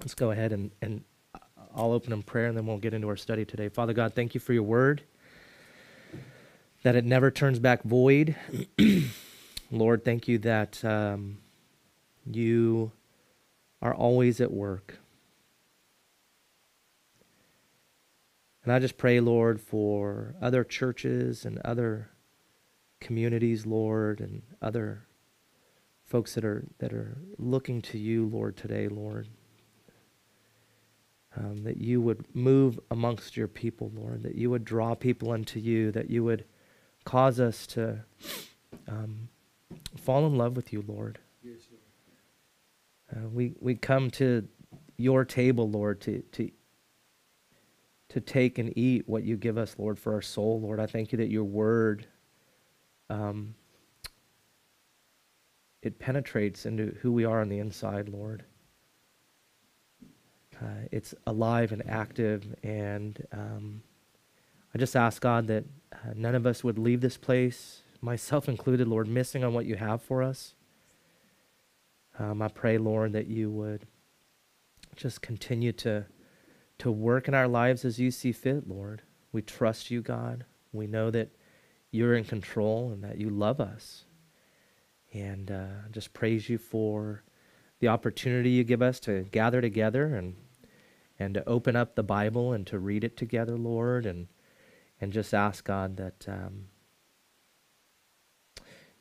Let's go ahead and, and I'll open in prayer and then we'll get into our study today. Father God, thank you for your word, that it never turns back void. Lord, thank you that um, you are always at work. And I just pray, Lord, for other churches and other communities, Lord, and other folks that are that are looking to you, Lord, today, Lord. Um, that you would move amongst your people, Lord, that you would draw people unto you, that you would cause us to um, fall in love with you, Lord. Yes, Lord. Uh, we, we come to your table, Lord, to, to, to take and eat what you give us, Lord, for our soul, Lord. I thank you that your word um, it penetrates into who we are on the inside, Lord. Uh, it's alive and active, and um, I just ask God that uh, none of us would leave this place, myself included, Lord, missing on what you have for us. Um, I pray, Lord, that you would just continue to to work in our lives as you see fit, Lord. We trust you, God. We know that you're in control and that you love us and uh, just praise you for the opportunity you give us to gather together and and to open up the Bible and to read it together, Lord, and and just ask God that um,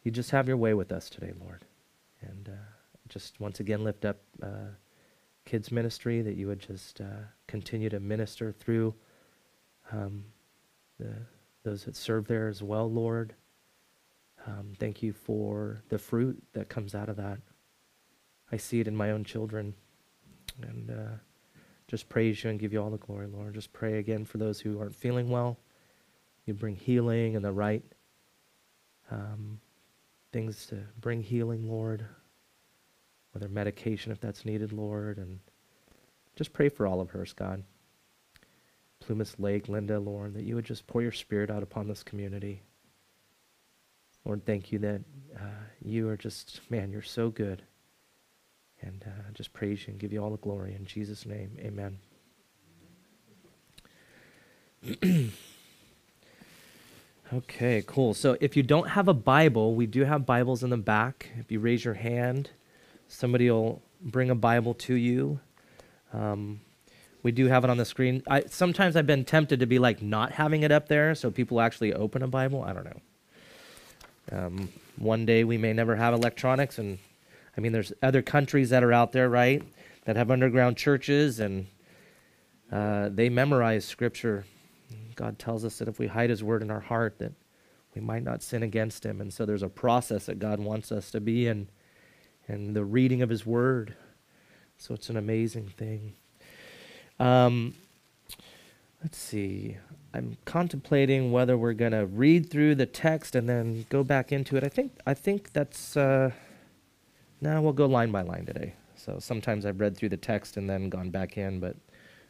you just have your way with us today, Lord, and uh, just once again lift up uh, kids ministry that you would just uh, continue to minister through um, the, those that serve there as well, Lord. Um, thank you for the fruit that comes out of that. I see it in my own children. And uh, just praise you and give you all the glory, Lord. Just pray again for those who aren't feeling well. You bring healing and the right um, things to bring healing, Lord. Whether medication, if that's needed, Lord. And just pray for Olivehurst, God. Plumas Lake, Linda, Lord, that you would just pour your spirit out upon this community. Lord, thank you that uh, you are just, man, you're so good. And uh, just praise you and give you all the glory. In Jesus' name, amen. okay, cool. So if you don't have a Bible, we do have Bibles in the back. If you raise your hand, somebody will bring a Bible to you. Um, we do have it on the screen. I, sometimes I've been tempted to be like not having it up there so people actually open a Bible. I don't know. Um, one day we may never have electronics, and I mean, there's other countries that are out there, right, that have underground churches, and uh, they memorize Scripture. God tells us that if we hide His Word in our heart, that we might not sin against Him. And so there's a process that God wants us to be in, and the reading of His Word. So it's an amazing thing. Um, let's see. I'm contemplating whether we're going to read through the text and then go back into it. I think I think that's uh, now we'll go line by line today. So sometimes I've read through the text and then gone back in, but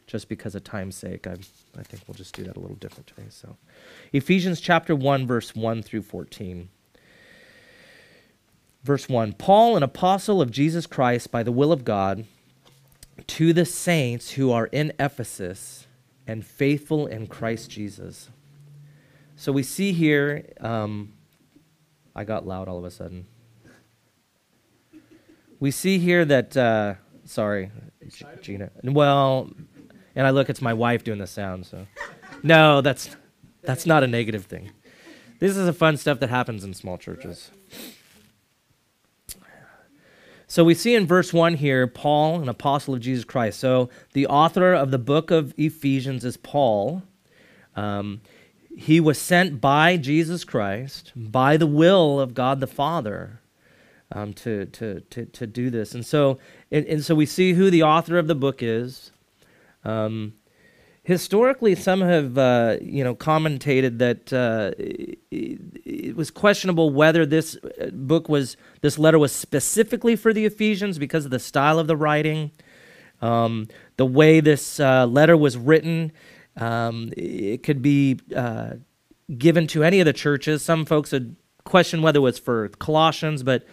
just because of time's sake, I I think we'll just do that a little different today. So Ephesians chapter 1 verse 1 through 14. Verse 1 Paul, an apostle of Jesus Christ by the will of God, to the saints who are in Ephesus and faithful in Christ Jesus. So we see here, um, I got loud all of a sudden. We see here that, uh, sorry, Gina. Well, and I look, it's my wife doing the sound. So, no, that's that's not a negative thing. This is the fun stuff that happens in small churches. So we see in verse 1 here, Paul, an apostle of Jesus Christ. So the author of the book of Ephesians is Paul. Um, he was sent by Jesus Christ, by the will of God the Father, um, to, to, to, to do this. And so, and, and, so we see who the author of the book is. Um, historically, some have uh, you know commentated that uh, it, it, was questionable whether this uh, book was this letter was specifically for the Ephesians because of the style of the writing, um, the way this uh, letter was written. Um, it could be uh, given to any of the churches. Some folks would question whether it was for Colossians, but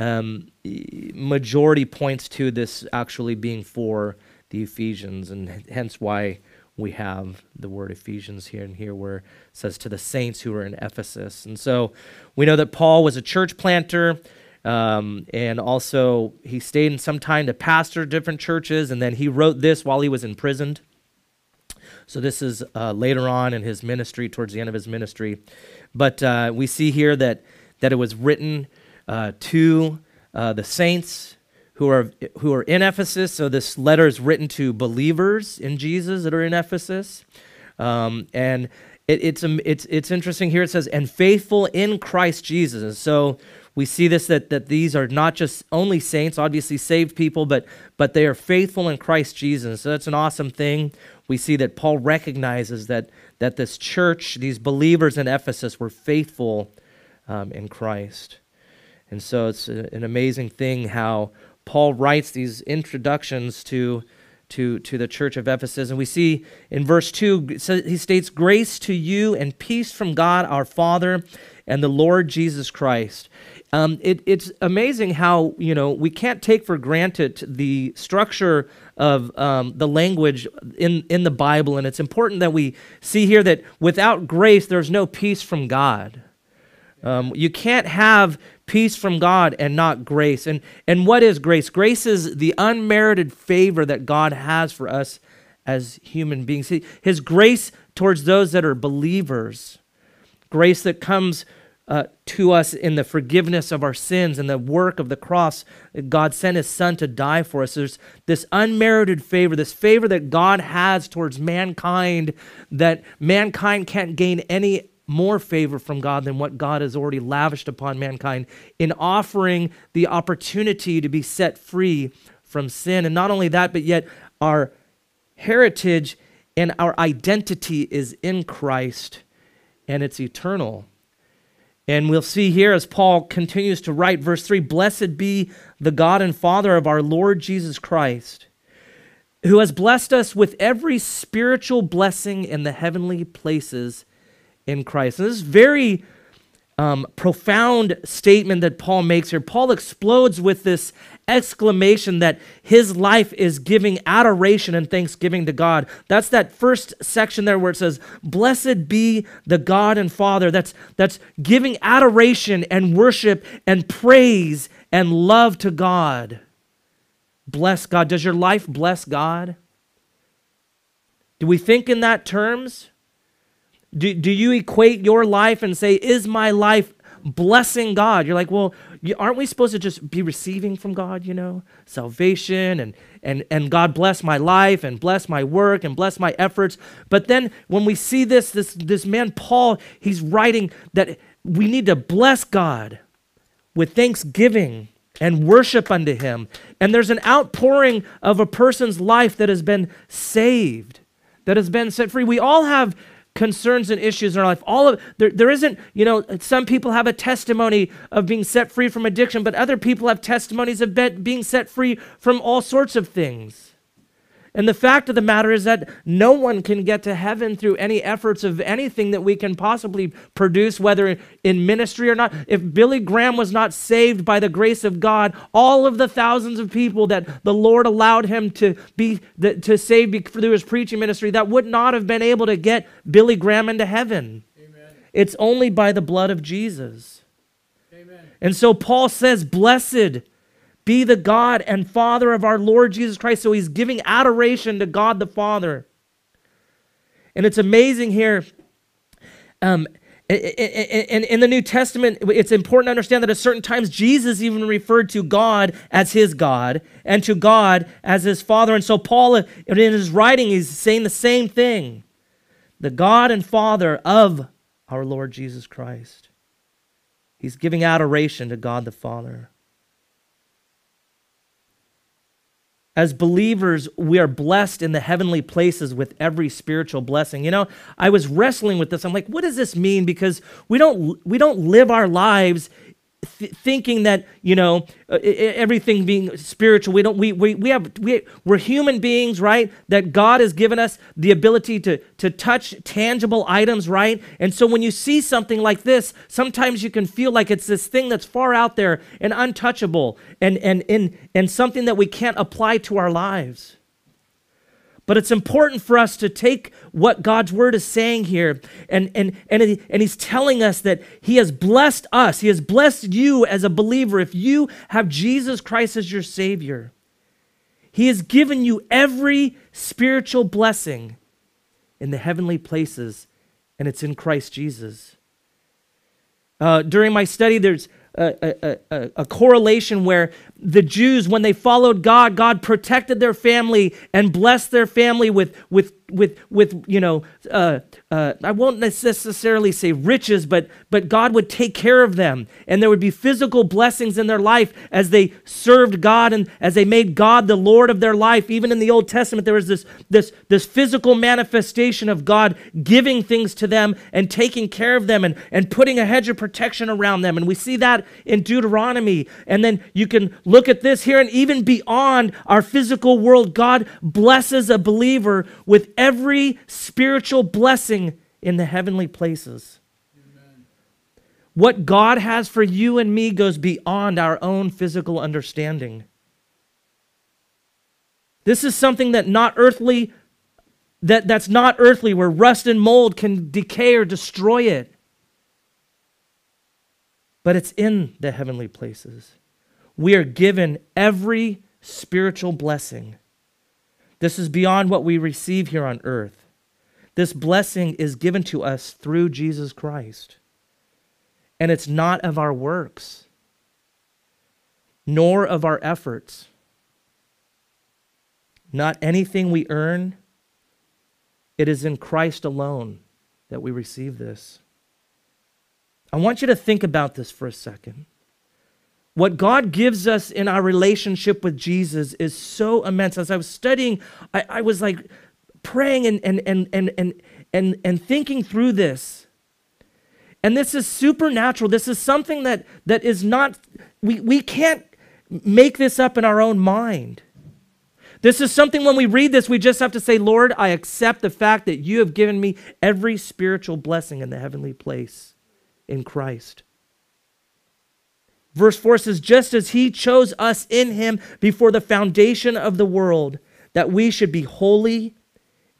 um, majority points to this actually being for the Ephesians, and hence why we have the word Ephesians here and here where it says to the saints who are in Ephesus. And so we know that Paul was a church planter. Um, and also, he stayed in some time to pastor different churches, and then he wrote this while he was imprisoned. So, this is uh, later on in his ministry, towards the end of his ministry. But uh, we see here that, that it was written uh, to uh, the saints who are, who are in Ephesus. So, this letter is written to believers in Jesus that are in Ephesus. Um, and it, it's, it's, it's interesting here. It says, and faithful in Christ Jesus. So, we see this that, that these are not just only saints, obviously saved people, but, but they are faithful in Christ Jesus. So that's an awesome thing. We see that Paul recognizes that, that this church, these believers in Ephesus, were faithful um, in Christ. And so it's a, an amazing thing how Paul writes these introductions to, to, to the church of Ephesus. And we see in verse 2, he states, Grace to you and peace from God our Father and the Lord Jesus Christ. Um, it, it's amazing how you know we can't take for granted the structure of um, the language in in the Bible, and it's important that we see here that without grace, there's no peace from God. Um, you can't have peace from God and not grace. And and what is grace? Grace is the unmerited favor that God has for us as human beings. His grace towards those that are believers, grace that comes uh, to us in the forgiveness of our sins and the work of the cross. God sent his son to die for us. There's this unmerited favor, this favor that God has towards mankind, that mankind can't gain any more favor from God than what God has already lavished upon mankind in offering the opportunity to be set free from sin. And not only that, but yet our heritage and our identity is in Christ and it's eternal. And we'll see here as Paul continues to write, verse 3 Blessed be the God and Father of our Lord Jesus Christ, who has blessed us with every spiritual blessing in the heavenly places in Christ. And this is very um, profound statement that Paul makes here. Paul explodes with this exclamation that his life is giving adoration and thanksgiving to God. That's that first section there where it says, Blessed be the God and Father. That's, that's giving adoration and worship and praise and love to God. Bless God. Does your life bless God? Do we think in that terms? Do, do you equate your life and say, Is my life blessing God. You're like, well, aren't we supposed to just be receiving from God, you know, salvation and, and, and God bless my life and bless my work and bless my efforts. But then when we see this, this, this man, Paul, he's writing that we need to bless God with thanksgiving and worship unto him. And there's an outpouring of a person's life that has been saved, that has been set free. We all have concerns and issues in our life. All of there, there isn't, you know, some people have a testimony of being set free from addiction, but other people have testimonies of being set free from all sorts of things. And the fact of the matter is that no one can get to heaven through any efforts of anything that we can possibly produce, whether in ministry or not. If Billy Graham was not saved by the grace of God, all of the thousands of people that the Lord allowed him to be to save through his preaching ministry, that would not have been able to get Billy Graham into heaven. Amen. It's only by the blood of Jesus. Amen. And so Paul says, Blessed be the God and Father of our Lord Jesus Christ. So he's giving adoration to God the Father. And it's amazing here. Um, in, in the New Testament, it's important to understand that at certain times Jesus even referred to God as his God and to God as his Father. And so Paul, in his writing, he's saying the same thing the God and Father of our Lord Jesus Christ. He's giving adoration to God the Father. As believers, we are blessed in the heavenly places with every spiritual blessing. You know, I was wrestling with this. I'm like, what does this mean? Because we don't we don't live our lives th- thinking that you know uh, everything being spiritual we don't we, we we have we, we're human beings right that god has given us the ability to to touch tangible items right? And so when you see something like this sometimes you can feel like it's this thing that's far out there and untouchable and and and, and something that we can't apply to our lives But it's important for us to take what God's word is saying here, and, and, and, and He's telling us that He has blessed us. He has blessed you as a believer if you have Jesus Christ as your Savior. He has given you every spiritual blessing in the heavenly places, and it's in Christ Jesus. Uh, during my study, there's a, a, a, correlation where the Jews, when they followed God, God protected their family and blessed their family with, with with with you know uh, uh, I won't necessarily say riches, but but God would take care of them, and there would be physical blessings in their life as they served God and as they made God the Lord of their life. Even in the Old Testament, there was this this this physical manifestation of God giving things to them and taking care of them and and putting a hedge of protection around them, and we see that in Deuteronomy. And then you can look at this here, and even beyond our physical world, God blesses a believer with every spiritual blessing in the heavenly places. Amen. What God has for you and me goes beyond our own physical understanding. This is something that not earthly that, that's not earthly where rust and mold can decay or destroy it. But it's in the heavenly places. We are given every spiritual blessing this is beyond what we receive here on earth. This blessing is given to us through Jesus Christ. And it's not of our works, nor of our efforts, not anything we earn. It is in Christ alone that we receive this. I want you to think about this for a second. What God gives us in our relationship with Jesus is so immense. As I was studying, I, I was like praying and, and, and, and, and, and, and thinking through this. And this is supernatural. This is something that, that is not, we, we can't make this up in our own mind. This is something when we read this, we just have to say, Lord, I accept the fact that you have given me every spiritual blessing in the heavenly place in Christ. Verse 4 says, Just as he chose us in him before the foundation of the world, that we should be holy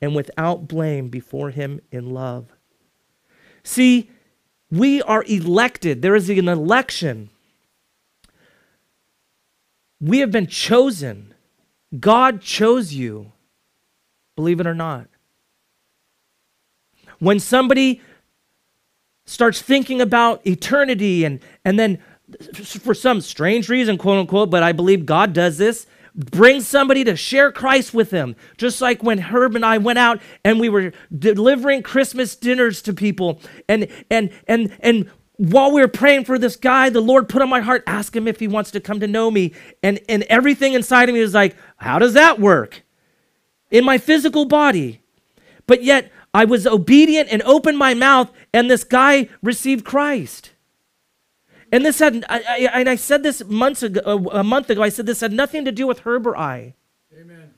and without blame before him in love. See, we are elected. There is an election. We have been chosen. God chose you, believe it or not. When somebody starts thinking about eternity and, and then for some strange reason, quote unquote, but I believe God does this. Bring somebody to share Christ with them. Just like when Herb and I went out and we were delivering Christmas dinners to people. And and and and while we were praying for this guy, the Lord put on my heart, ask him if he wants to come to know me. And and everything inside of me was like, how does that work? In my physical body. But yet I was obedient and opened my mouth, and this guy received Christ. And this had, I, I, and I said this months ago, uh, a month ago, I said this had nothing to do with Herb or I. Amen.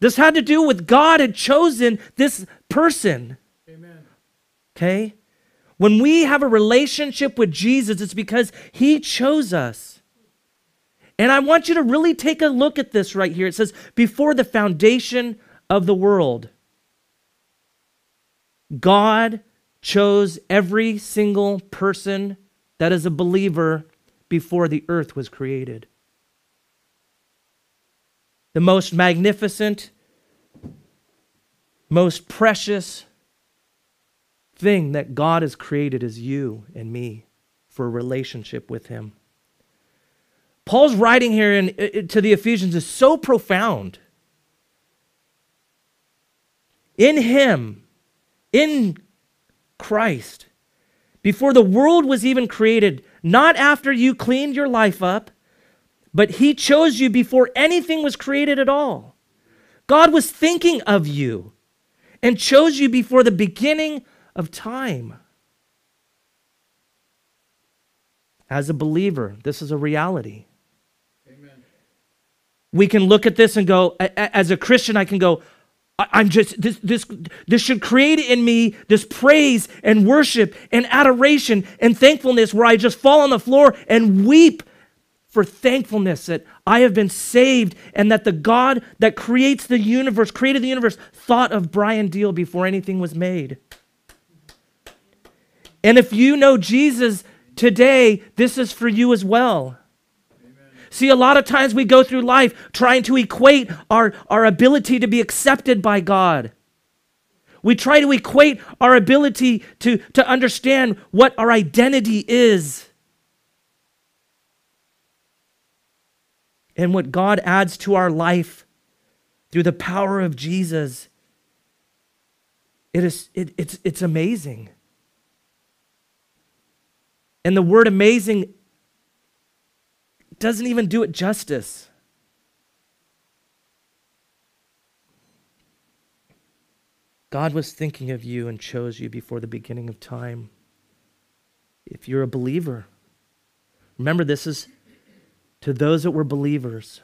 This had to do with God had chosen this person. Amen. Okay? When we have a relationship with Jesus, it's because he chose us. And I want you to really take a look at this right here. It says, before the foundation of the world, God chose every single person that is a believer before the earth was created. The most magnificent, most precious thing that God has created is you and me for a relationship with Him. Paul's writing here in, to the Ephesians is so profound. In Him, in Christ, before the world was even created, not after you cleaned your life up, but He chose you before anything was created at all. God was thinking of you and chose you before the beginning of time. As a believer, this is a reality. Amen. We can look at this and go, as a Christian, I can go, I'm just this this this should create in me this praise and worship and adoration and thankfulness where I just fall on the floor and weep for thankfulness that I have been saved and that the God that creates the universe, created the universe, thought of Brian Deal before anything was made. And if you know Jesus today, this is for you as well. See, a lot of times we go through life trying to equate our, our ability to be accepted by God. We try to equate our ability to, to understand what our identity is. And what God adds to our life through the power of Jesus. It is, it, it's, it's amazing. And the word amazing doesn't even do it justice. God was thinking of you and chose you before the beginning of time. If you're a believer, remember this is to those that were believers.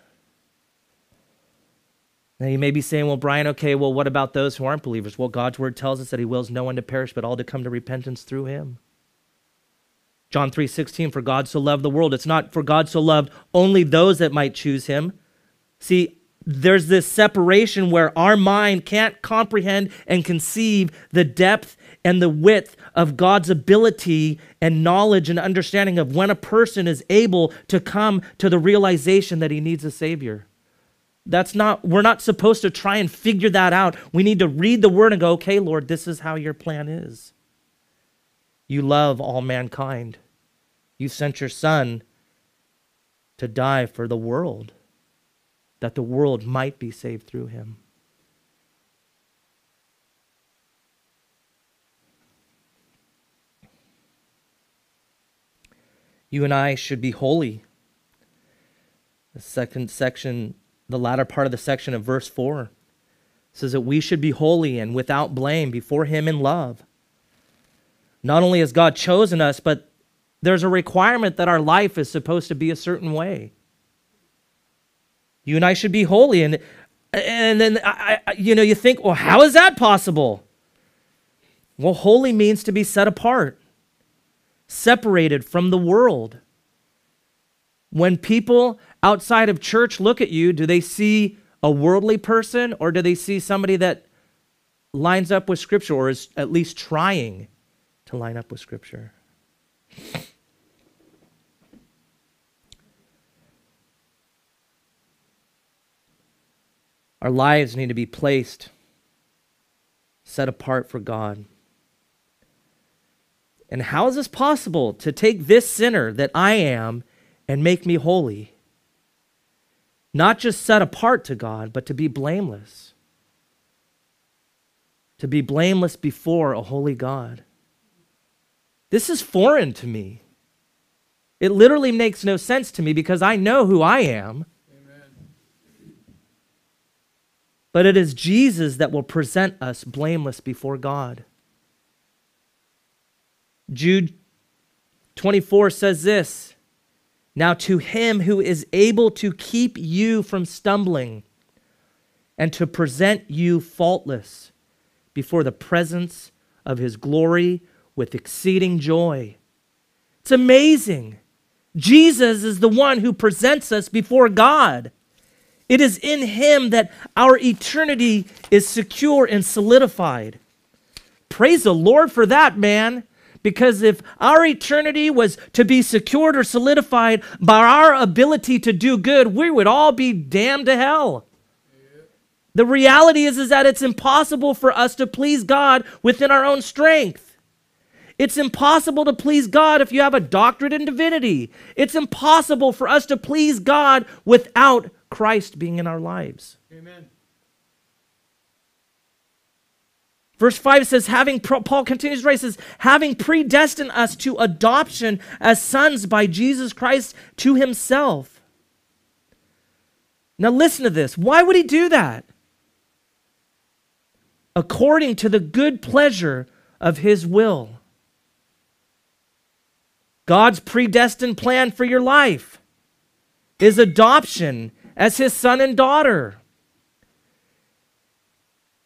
Now you may be saying, well, Brian, okay, well, what about those who aren't believers? Well, God's word tells us that he wills no one to perish, but all to come to repentance through him. John 3:16 for God so loved the world. It's not for God so loved only those that might choose him. See, there's this separation where our mind can't comprehend and conceive the depth and the width of God's ability and knowledge and understanding of when a person is able to come to the realization that he needs a savior. That's not we're not supposed to try and figure that out. We need to read the word and go, "Okay, Lord, this is how your plan is." You love all mankind. You sent your son to die for the world, that the world might be saved through him. You and I should be holy. The second section, the latter part of the section of verse 4 says that we should be holy and without blame before him in love. Not only has God chosen us, but there's a requirement that our life is supposed to be a certain way. You and I should be holy. And, and then, I, I, you know, you think, well, how is that possible? Well, holy means to be set apart, separated from the world. When people outside of church look at you, do they see a worldly person or do they see somebody that lines up with Scripture or is at least trying to line up with Scripture? Our lives need to be placed, set apart for God. And how is this possible to take this sinner that I am and make me holy? Not just set apart to God, but to be blameless. To be blameless before a holy God. This is foreign to me. It literally makes no sense to me because I know who I am. But it is Jesus that will present us blameless before God. Jude 24 says this Now to him who is able to keep you from stumbling and to present you faultless before the presence of his glory with exceeding joy. It's amazing. Jesus is the one who presents us before God. It is in Him that our eternity is secure and solidified. Praise the Lord for that, man. Because if our eternity was to be secured or solidified by our ability to do good, we would all be damned to hell. The reality is, is that it's impossible for us to please God within our own strength. It's impossible to please God if you have a doctorate in divinity. It's impossible for us to please God without Christ being in our lives. Amen. Verse 5 says, having, Paul continues to write, says, having predestined us to adoption as sons by Jesus Christ to himself. Now listen to this. Why would he do that? According to the good pleasure of his will. God's predestined plan for your life is adoption as his son and daughter.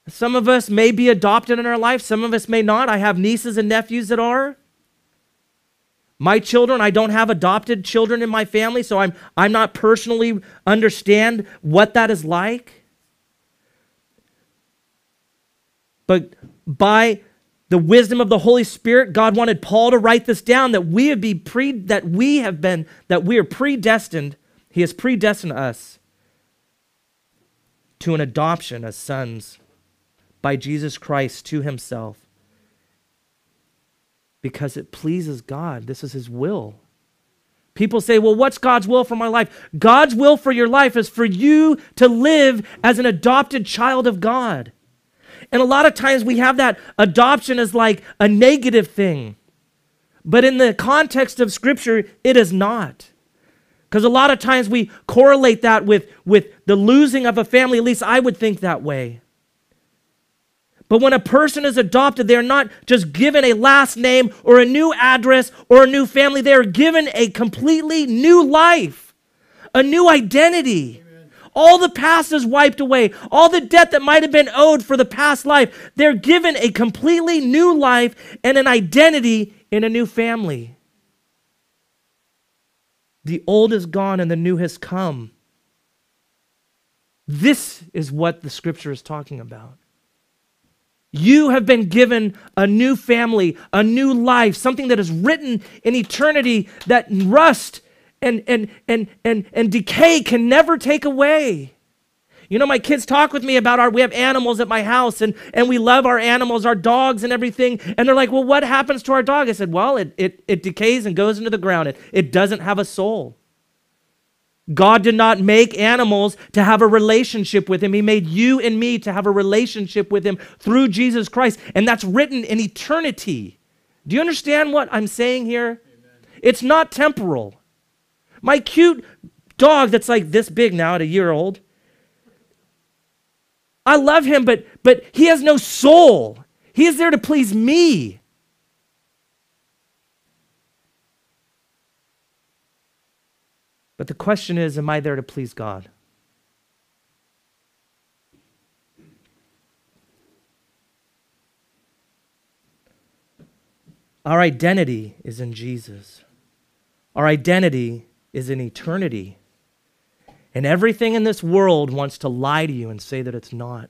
Some of us may be adopted in our life, some of us may not. I have nieces and nephews that are. My children, I don't have adopted children in my family, so I'm, I'm not personally understand what that is like. But by the wisdom of the Holy Spirit, God wanted Paul to write this down that we have be pre that we have been that we are predestined. He has predestined us to an adoption as sons by Jesus Christ to himself because it pleases God. This is his will. People say, well, what's God's will for my life? God's will for your life is for you to live as an adopted child of God. And a lot of times we have that adoption as like a negative thing. But in the context of Scripture, it is not. Because a lot of times we correlate that with, with the losing of a family. At least I would think that way. But when a person is adopted, they're not just given a last name or a new address or a new family. They are given a completely new life, a new identity. All the past is wiped away. All the debt that might have been owed for the past life, they're given a completely new life and an identity in a new family. The old is gone and the new has come. This is what the scripture is talking about. You have been given a new family, a new life, something that is written in eternity that rust and, and, and, and, and decay can never take away. You know, my kids talk with me about our, we have animals at my house and, and we love our animals, our dogs and everything. And they're like, well, what happens to our dog? I said, well, it, it, it decays and goes into the ground. It, it doesn't have a soul. God did not make animals to have a relationship with Him. He made you and me to have a relationship with Him through Jesus Christ. And that's written in eternity. Do you understand what I'm saying here? Amen. It's not temporal. My cute dog that's like this big now at a year old. I love him, but but he has no soul. He is there to please me. But the question is, am I there to please God? Our identity is in Jesus. Our identity is in eternity. And everything in this world wants to lie to you and say that it's not.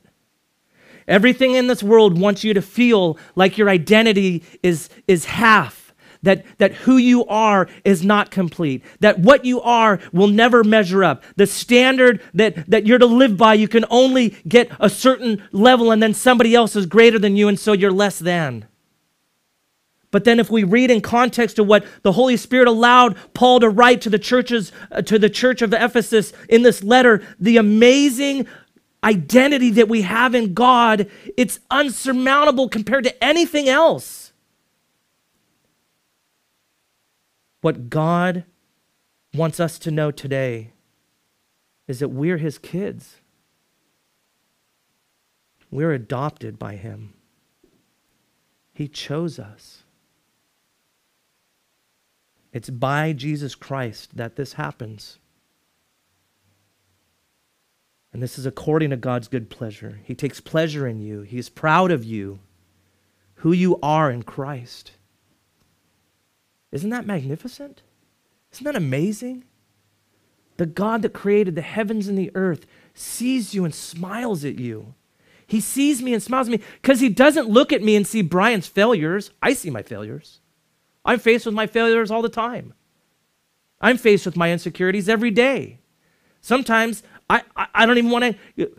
Everything in this world wants you to feel like your identity is, is half, that, that who you are is not complete, that what you are will never measure up. The standard that, that you're to live by, you can only get a certain level, and then somebody else is greater than you, and so you're less than. But then if we read in context of what the Holy Spirit allowed Paul to write to the churches uh, to the church of Ephesus in this letter, the amazing identity that we have in God, it's unsurmountable compared to anything else. What God wants us to know today is that we're his kids. We're adopted by him. He chose us. It's by Jesus Christ that this happens. And this is according to God's good pleasure. He takes pleasure in you, He's proud of you, who you are in Christ. Isn't that magnificent? Isn't that amazing? The God that created the heavens and the earth sees you and smiles at you. He sees me and smiles at me because he doesn't look at me and see Brian's failures. I see my failures. I'm faced with my failures all the time. I'm faced with my insecurities every day. Sometimes I, I, I don't even want to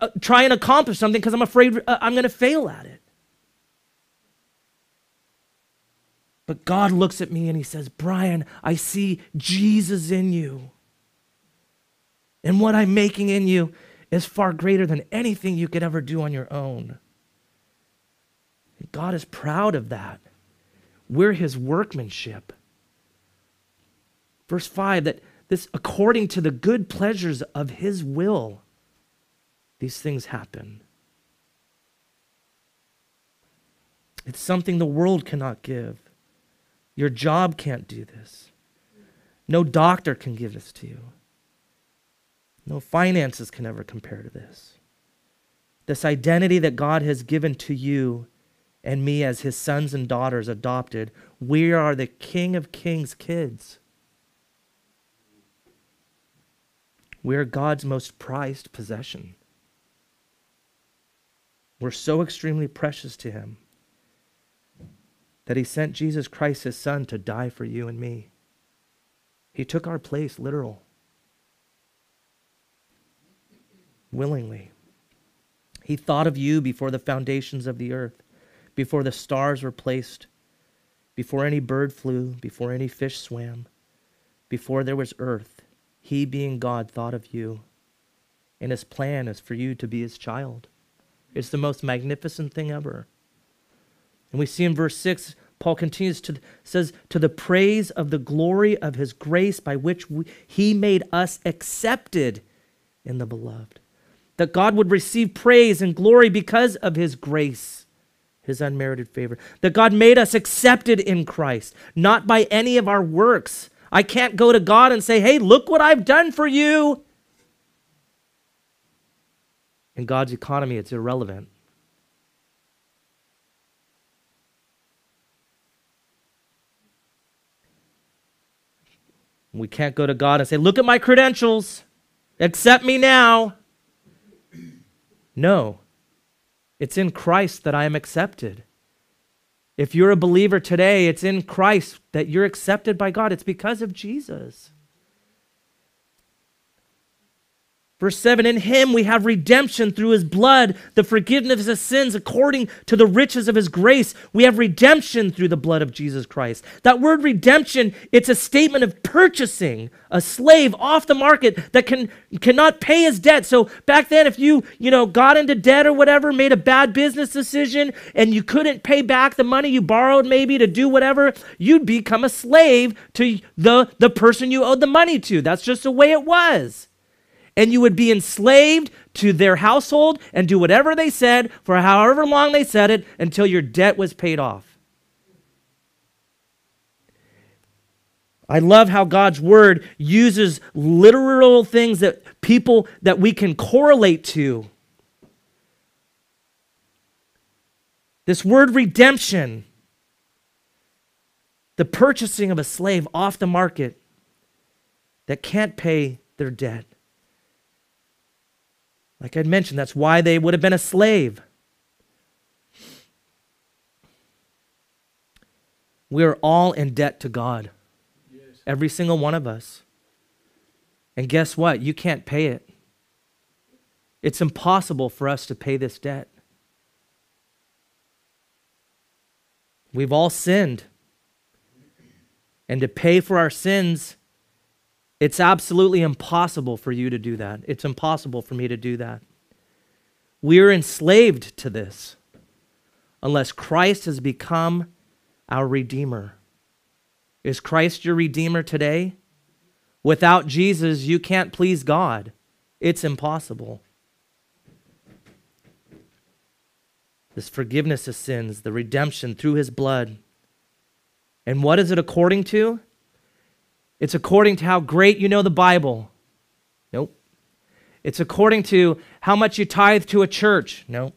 uh, try and accomplish something because I'm afraid uh, I'm going to fail at it. But God looks at me and He says, Brian, I see Jesus in you. And what I'm making in you is far greater than anything you could ever do on your own. God is proud of that. We're his workmanship. Verse 5 that this, according to the good pleasures of his will, these things happen. It's something the world cannot give. Your job can't do this. No doctor can give this to you. No finances can ever compare to this. This identity that God has given to you and me as his sons and daughters adopted. We are the King of Kings kids. We are God's most prized possession. We're so extremely precious to him that he sent Jesus Christ, his son, to die for you and me. He took our place, literal, willingly. He thought of you before the foundations of the earth, before the stars were placed, before any bird flew, before any fish swam, before there was earth. He, being God, thought of you. And his plan is for you to be his child. It's the most magnificent thing ever. And we see in verse 6, Paul continues to says, To the praise of the glory of his grace by which we, he made us accepted in the beloved. That God would receive praise and glory because of his grace, his unmerited favor. That God made us accepted in Christ, not by any of our works. I can't go to God and say, Hey, look what I've done for you. In God's economy, it's irrelevant. We can't go to God and say, Look at my credentials, accept me now. No, it's in Christ that I am accepted. If you're a believer today, it's in Christ that you're accepted by God. It's because of Jesus. Verse 7 In him we have redemption through his blood, the forgiveness of sins according to the riches of his grace. We have redemption through the blood of Jesus Christ. That word redemption, it's a statement of purchasing a slave off the market that can cannot pay his debt. So back then if you, you know, got into debt or whatever, made a bad business decision and you couldn't pay back the money you borrowed maybe to do whatever, you'd become a slave to the the person you owed the money to. That's just the way it was and you would be enslaved to their household and do whatever they said for however long they said it until your debt was paid off. I love how God's word uses literal things that people that we can correlate to. This word redemption, the purchasing of a slave off the market that can't pay their debt. Like I mentioned, that's why they would have been a slave. We're all in debt to God. Yes. Every single one of us. And guess what? You can't pay it. It's impossible for us to pay this debt. We've all sinned. And to pay for our sins, it's absolutely impossible for you to do that. It's impossible for me to do that. We're enslaved to this unless Christ has become our Redeemer. Is Christ your Redeemer today? Without Jesus, you can't please God. It's impossible. This forgiveness of sins, the redemption through his blood. And what is it according to? It's according to how great you know the Bible. Nope. It's according to how much you tithe to a church. Nope.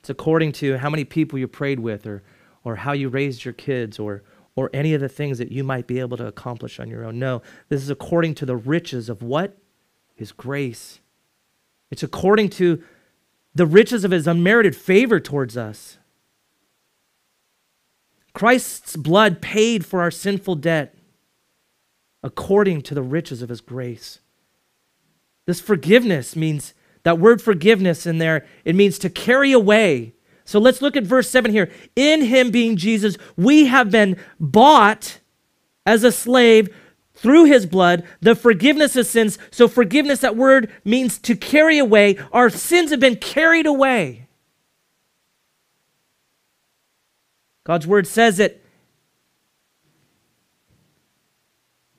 It's according to how many people you prayed with or, or how you raised your kids or, or any of the things that you might be able to accomplish on your own. No, this is according to the riches of what? His grace. It's according to the riches of his unmerited favor towards us. Christ's blood paid for our sinful debt according to the riches of his grace. This forgiveness means that word forgiveness in there, it means to carry away. So let's look at verse 7 here. In him being Jesus, we have been bought as a slave through his blood, the forgiveness of sins. So, forgiveness, that word means to carry away. Our sins have been carried away. God's word says that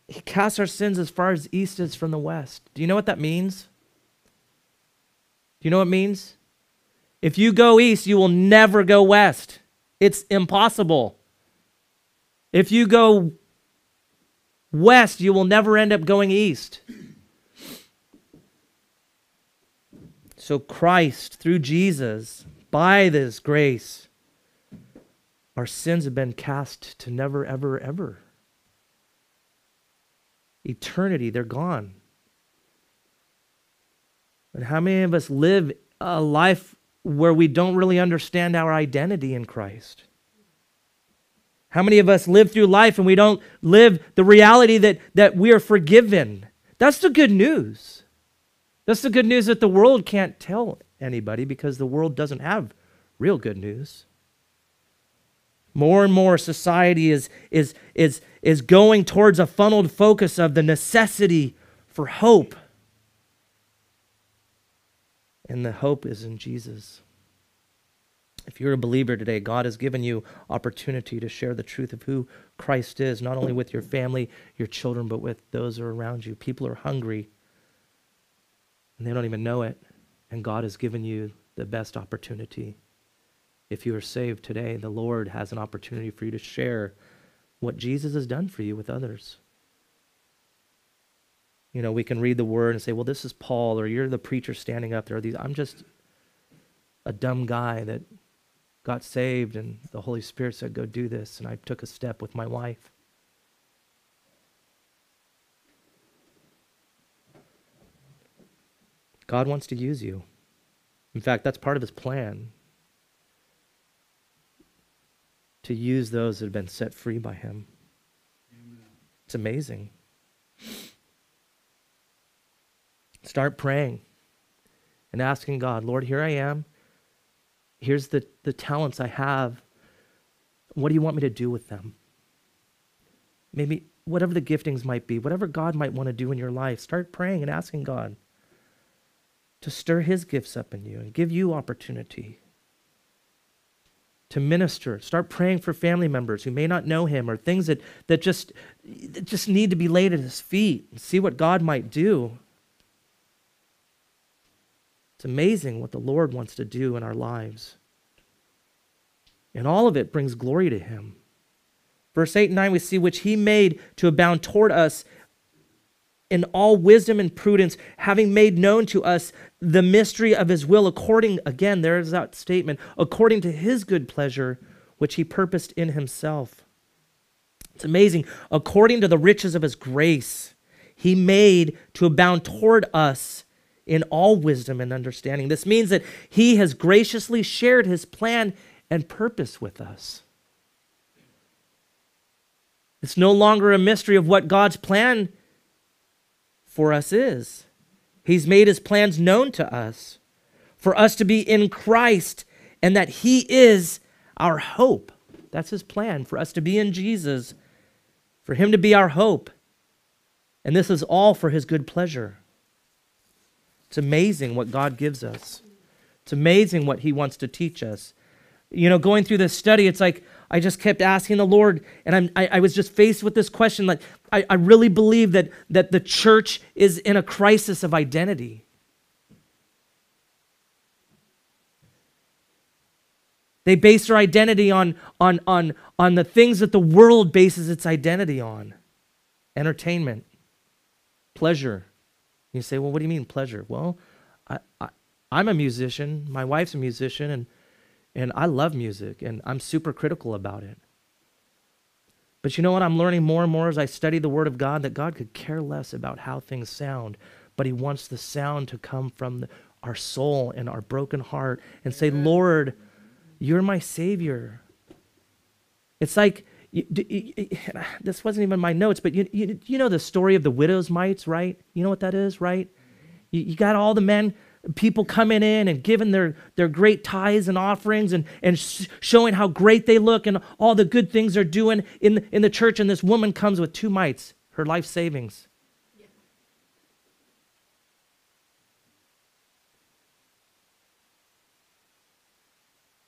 He casts our sins as far as east is from the west. Do you know what that means? Do you know what it means? If you go east, you will never go west. It's impossible. If you go west, you will never end up going east. So, Christ, through Jesus, by this grace, our sins have been cast to never, ever, ever. Eternity, they're gone. But how many of us live a life where we don't really understand our identity in Christ? How many of us live through life and we don't live the reality that, that we are forgiven? That's the good news. That's the good news that the world can't tell anybody because the world doesn't have real good news. More and more society is, is, is, is going towards a funneled focus of the necessity for hope. And the hope is in Jesus. If you're a believer today, God has given you opportunity to share the truth of who Christ is, not only with your family, your children, but with those who are around you. People are hungry and they don't even know it. And God has given you the best opportunity. If you are saved today, the Lord has an opportunity for you to share what Jesus has done for you with others. You know, we can read the word and say, well, this is Paul, or you're the preacher standing up there. These, I'm just a dumb guy that got saved and the Holy Spirit said, go do this. And I took a step with my wife. God wants to use you. In fact, that's part of his plan to use those that have been set free by him. Amen. It's amazing. Start praying and asking God, Lord, here I am. Here's the, the talents I have. What do you want me to do with them? Maybe whatever the giftings might be, whatever God might want to do in your life, start praying and asking God to stir his gifts up in you and give you opportunity to minister. Start praying for family members who may not know him or things that, that, just, that just need to be laid at his feet and see what God might do. It's amazing what the Lord wants to do in our lives. And all of it brings glory to him. Verse 8 and 9, we see which he made to abound toward us in all wisdom and prudence, having made known to us the mystery of his will, according, again, there's that statement, according to his good pleasure, which he purposed in himself. It's amazing. According to the riches of his grace, he made to abound toward us in all wisdom and understanding. This means that he has graciously shared his plan and purpose with us. It's no longer a mystery of what God's plan for us is. He's made his plans known to us for us to be in Christ and that he is our hope. That's his plan for us to be in Jesus, for him to be our hope. And this is all for his good pleasure. It's amazing what God gives us. It's amazing what He wants to teach us. You know, going through this study, it's like I just kept asking the Lord, and I'm, I, I was just faced with this question. Like, I, I really believe that, that the church is in a crisis of identity. They base their identity on, on, on, on the things that the world bases its identity on entertainment, pleasure, you say, well, what do you mean pleasure? Well, I, I, I'm a musician. My wife's a musician, and, and I love music, and I'm super critical about it. But you know what? I'm learning more and more as I study the Word of God that God could care less about how things sound, but He wants the sound to come from the, our soul and our broken heart and say, Lord, you're my Savior. It's like you, you, this wasn't even my notes, but you, you, you know the story of the widow's mites, right? You know what that is, right? You, you got all the men, people coming in and giving their, their great tithes and offerings and, and sh- showing how great they look and all the good things they're doing in in the church. And this woman comes with two mites, her life savings.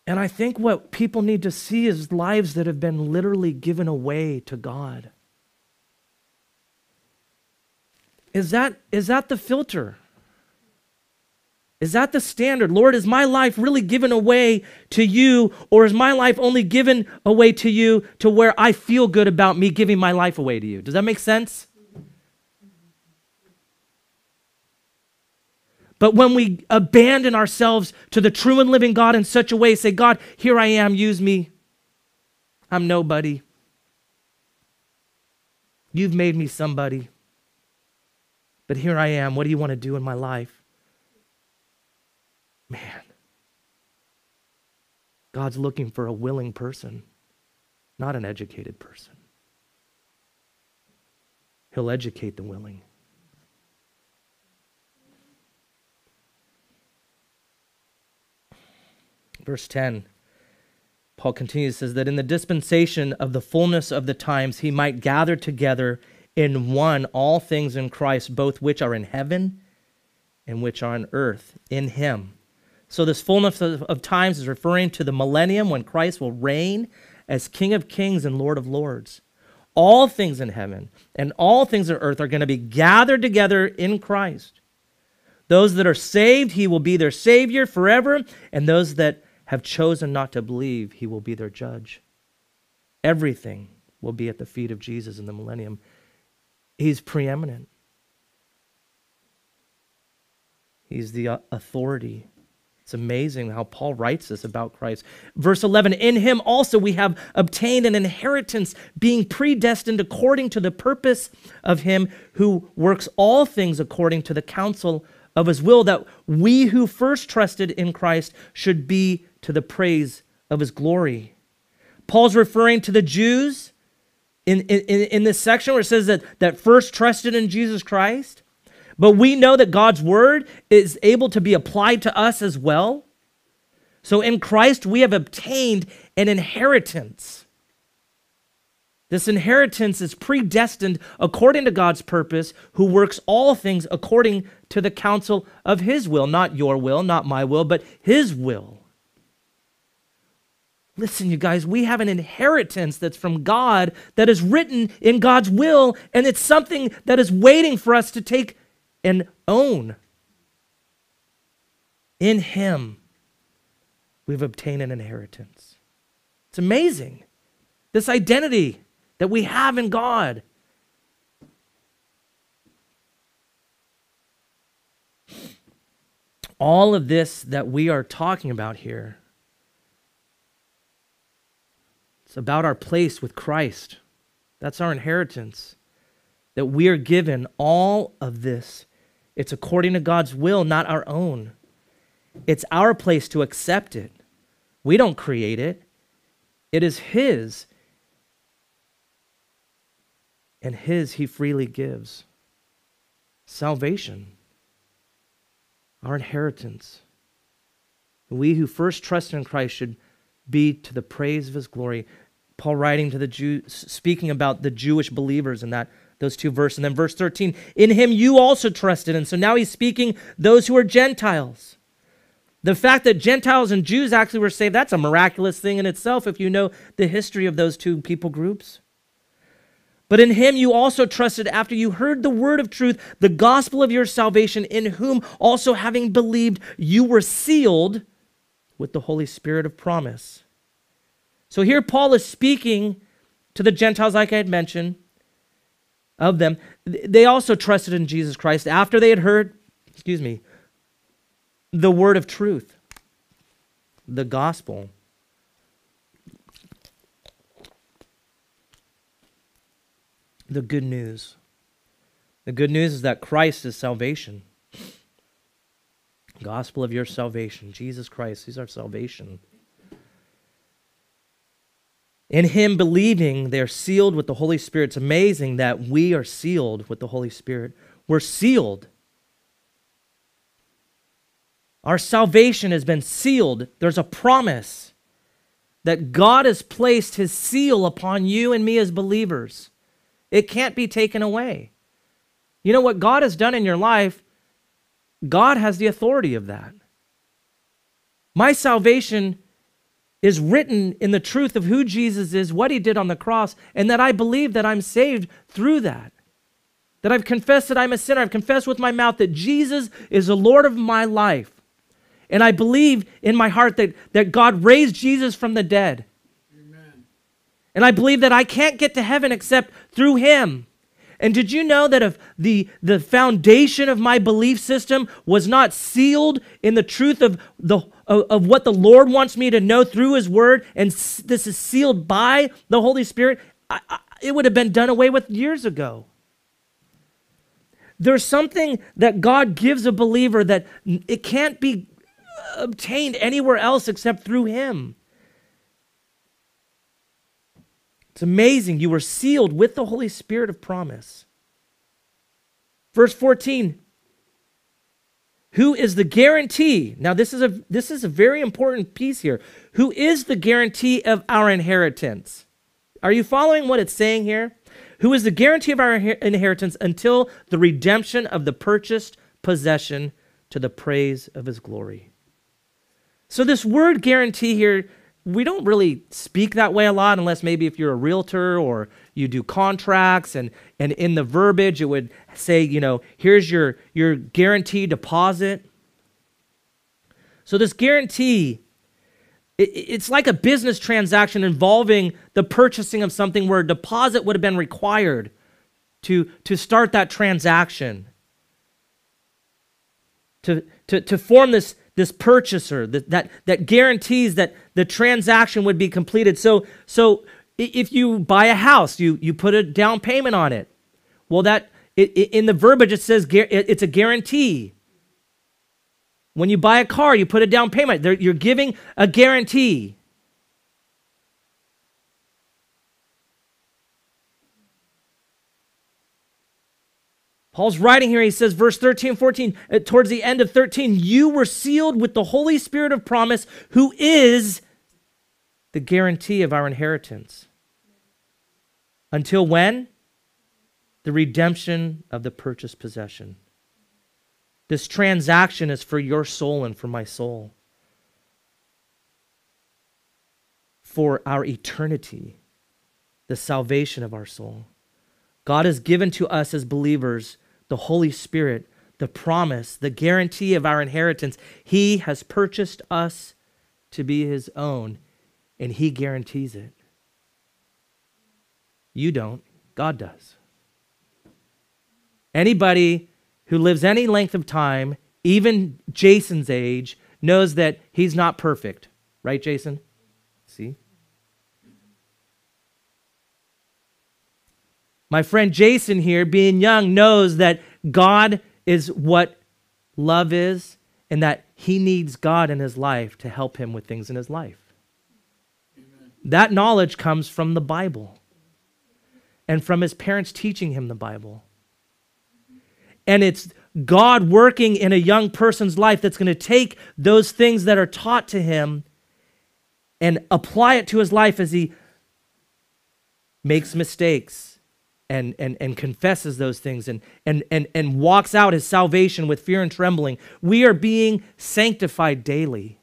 And I think what people need to see is lives that have been literally given away to God. Is that, is that the filter? Is that the standard? Lord, is my life really given away to you, or is my life only given away to you to where I feel good about me giving my life away to you? Does that make sense? But when we abandon ourselves to the true and living God in such a way, say, God, here I am, use me. I'm nobody. You've made me somebody. But here I am. What do you want to do in my life? Man, God's looking for a willing person, not an educated person. He'll educate the willing. Verse 10, Paul continues, says that in the dispensation of the fullness of the times, he might gather together in one all things in Christ, both which are in heaven and which are on earth, in him. So, this fullness of, of times is referring to the millennium when Christ will reign as King of kings and Lord of lords. All things in heaven and all things on earth are going to be gathered together in Christ. Those that are saved, he will be their Savior forever, and those that have chosen not to believe, he will be their judge. Everything will be at the feet of Jesus in the millennium. He's preeminent, he's the uh, authority. It's amazing how Paul writes this about Christ. Verse 11 In him also we have obtained an inheritance, being predestined according to the purpose of him who works all things according to the counsel of his will, that we who first trusted in Christ should be to the praise of his glory. Paul's referring to the Jews in, in, in this section where it says that, that first trusted in Jesus Christ. But we know that God's word is able to be applied to us as well. So in Christ, we have obtained an inheritance. This inheritance is predestined according to God's purpose, who works all things according to the counsel of his will, not your will, not my will, but his will. Listen, you guys, we have an inheritance that's from God that is written in God's will, and it's something that is waiting for us to take and own. In Him, we've obtained an inheritance. It's amazing. This identity that we have in God. All of this that we are talking about here, it's about our place with Christ. That's our inheritance. That we are given all of this it's according to God's will, not our own. It's our place to accept it. We don't create it, it is His. And His He freely gives. Salvation, our inheritance. We who first trust in Christ should be to the praise of His glory. Paul writing to the Jews, speaking about the Jewish believers in that those two verses. And then verse 13, in him you also trusted. And so now he's speaking those who are Gentiles. The fact that Gentiles and Jews actually were saved, that's a miraculous thing in itself if you know the history of those two people groups. But in him you also trusted after you heard the word of truth, the gospel of your salvation, in whom also having believed, you were sealed with the Holy Spirit of promise. So here Paul is speaking to the Gentiles, like I had mentioned, of them, they also trusted in Jesus Christ after they had heard, excuse me, the word of truth, the gospel. The good news. The good news is that Christ is salvation. Gospel of your salvation. Jesus Christ, He's our salvation. In Him believing, they're sealed with the Holy Spirit. It's amazing that we are sealed with the Holy Spirit. We're sealed. Our salvation has been sealed. There's a promise that God has placed His seal upon you and me as believers. It can't be taken away. You know what God has done in your life? God has the authority of that. My salvation is written in the truth of who Jesus is, what he did on the cross, and that I believe that I'm saved through that. That I've confessed that I'm a sinner. I've confessed with my mouth that Jesus is the Lord of my life. And I believe in my heart that, that God raised Jesus from the dead. Amen. And I believe that I can't get to heaven except through him. And did you know that if the, the foundation of my belief system was not sealed in the truth of, the, of, of what the Lord wants me to know through His Word, and this is sealed by the Holy Spirit, I, I, it would have been done away with years ago. There's something that God gives a believer that it can't be obtained anywhere else except through Him. It's amazing. You were sealed with the Holy Spirit of promise. Verse 14. Who is the guarantee? Now this is a this is a very important piece here. Who is the guarantee of our inheritance? Are you following what it's saying here? Who is the guarantee of our inheritance until the redemption of the purchased possession to the praise of his glory? So this word guarantee here we don't really speak that way a lot unless maybe if you're a realtor or you do contracts and and in the verbiage it would say you know here's your your guarantee deposit. So this guarantee it, it's like a business transaction involving the purchasing of something where a deposit would have been required to to start that transaction. To to to form this this purchaser that, that, that guarantees that the transaction would be completed. So, so if you buy a house, you, you put a down payment on it. Well, that it, it, in the verbiage it says it's a guarantee. When you buy a car, you put a down payment. You're giving a guarantee. Paul's writing here, he says, verse 13, 14, uh, towards the end of 13, you were sealed with the Holy Spirit of promise, who is the guarantee of our inheritance. Until when? The redemption of the purchased possession. This transaction is for your soul and for my soul. For our eternity, the salvation of our soul. God has given to us as believers the Holy Spirit, the promise, the guarantee of our inheritance. He has purchased us to be His own, and He guarantees it. You don't, God does. Anybody who lives any length of time, even Jason's age, knows that he's not perfect. Right, Jason? See? My friend Jason here, being young, knows that God is what love is and that he needs God in his life to help him with things in his life. Amen. That knowledge comes from the Bible and from his parents teaching him the Bible. And it's God working in a young person's life that's going to take those things that are taught to him and apply it to his life as he makes mistakes and, and, and confesses those things and, and, and, and walks out his salvation with fear and trembling. We are being sanctified daily.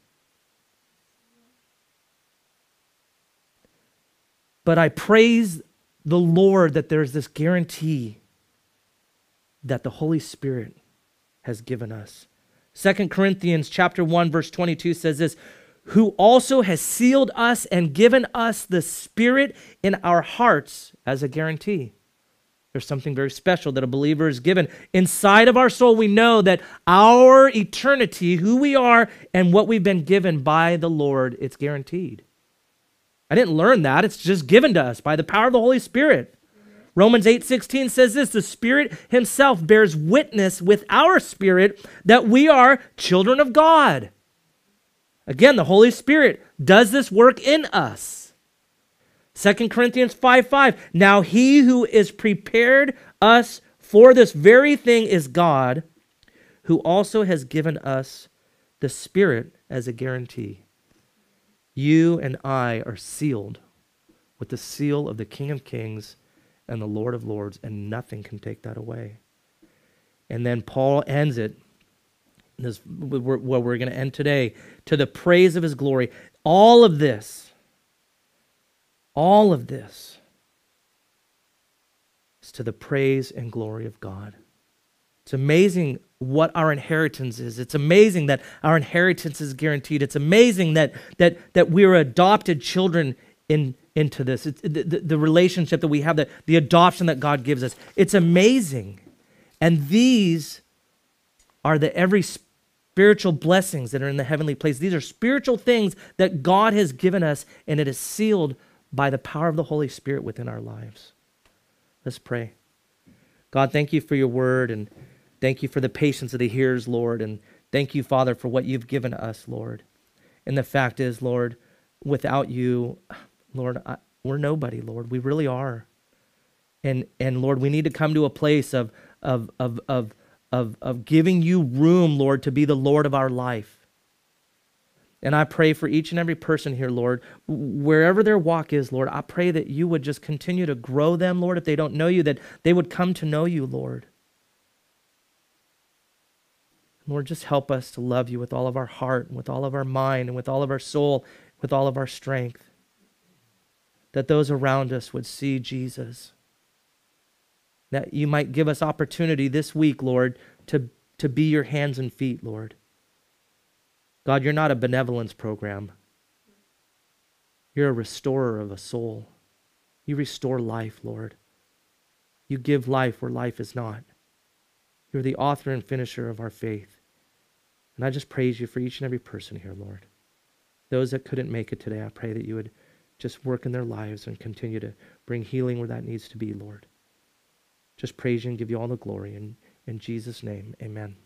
But I praise the Lord that there's this guarantee that the Holy Spirit has given us. Second Corinthians chapter 1 verse 22 says this, who also has sealed us and given us the spirit in our hearts as a guarantee. There's something very special that a believer is given. Inside of our soul, we know that our eternity, who we are, and what we've been given by the Lord, it's guaranteed. I didn't learn that. It's just given to us by the power of the Holy Spirit. Romans 8:16 says this, the Spirit himself bears witness with our spirit that we are children of God. Again, the Holy Spirit does this work in us. 2 Corinthians 5 5. Now he who is prepared us for this very thing is God, who also has given us the Spirit as a guarantee. You and I are sealed with the seal of the King of Kings and the Lord of Lords, and nothing can take that away. And then Paul ends it, this where we're going to end today, to the praise of his glory. All of this all of this is to the praise and glory of God. It's amazing what our inheritance is. It's amazing that our inheritance is guaranteed. It's amazing that, that, that we're adopted children in into this. It's the, the, relationship that we have, the, the adoption that God gives us. It's amazing. And these are the every spiritual blessings that are in the heavenly place. These are spiritual things that God has given us, and it is sealed by the power of the Holy Spirit within our lives. Let's pray. God, thank you for your word, and thank you for the patience of the hearers, Lord, and thank you, Father, for what you've given us, Lord. And the fact is, Lord, without you, Lord, I, we're nobody, Lord. We really are. And and Lord, we need to come to a place of of of of of, of giving you room, Lord, to be the Lord of our life. And I pray for each and every person here, Lord, wherever their walk is, Lord, I pray that you would just continue to grow them, Lord. If they don't know you, that they would come to know you, Lord. Lord, just help us to love you with all of our heart, and with all of our mind, and with all of our soul, with all of our strength. That those around us would see Jesus that you might give us opportunity this week, Lord, to, to be your hands and feet, Lord. God, you're not a benevolence program. You're a restorer of a soul. You restore life, Lord. You give life where life is not. You're the author and finisher of our faith. And I just praise you for each and every person here, Lord. Those that couldn't make it today, I pray that you would just work in their lives and continue to bring healing where that needs to be, Lord just praise you and give you all the glory. In, in Jesus' name, amen.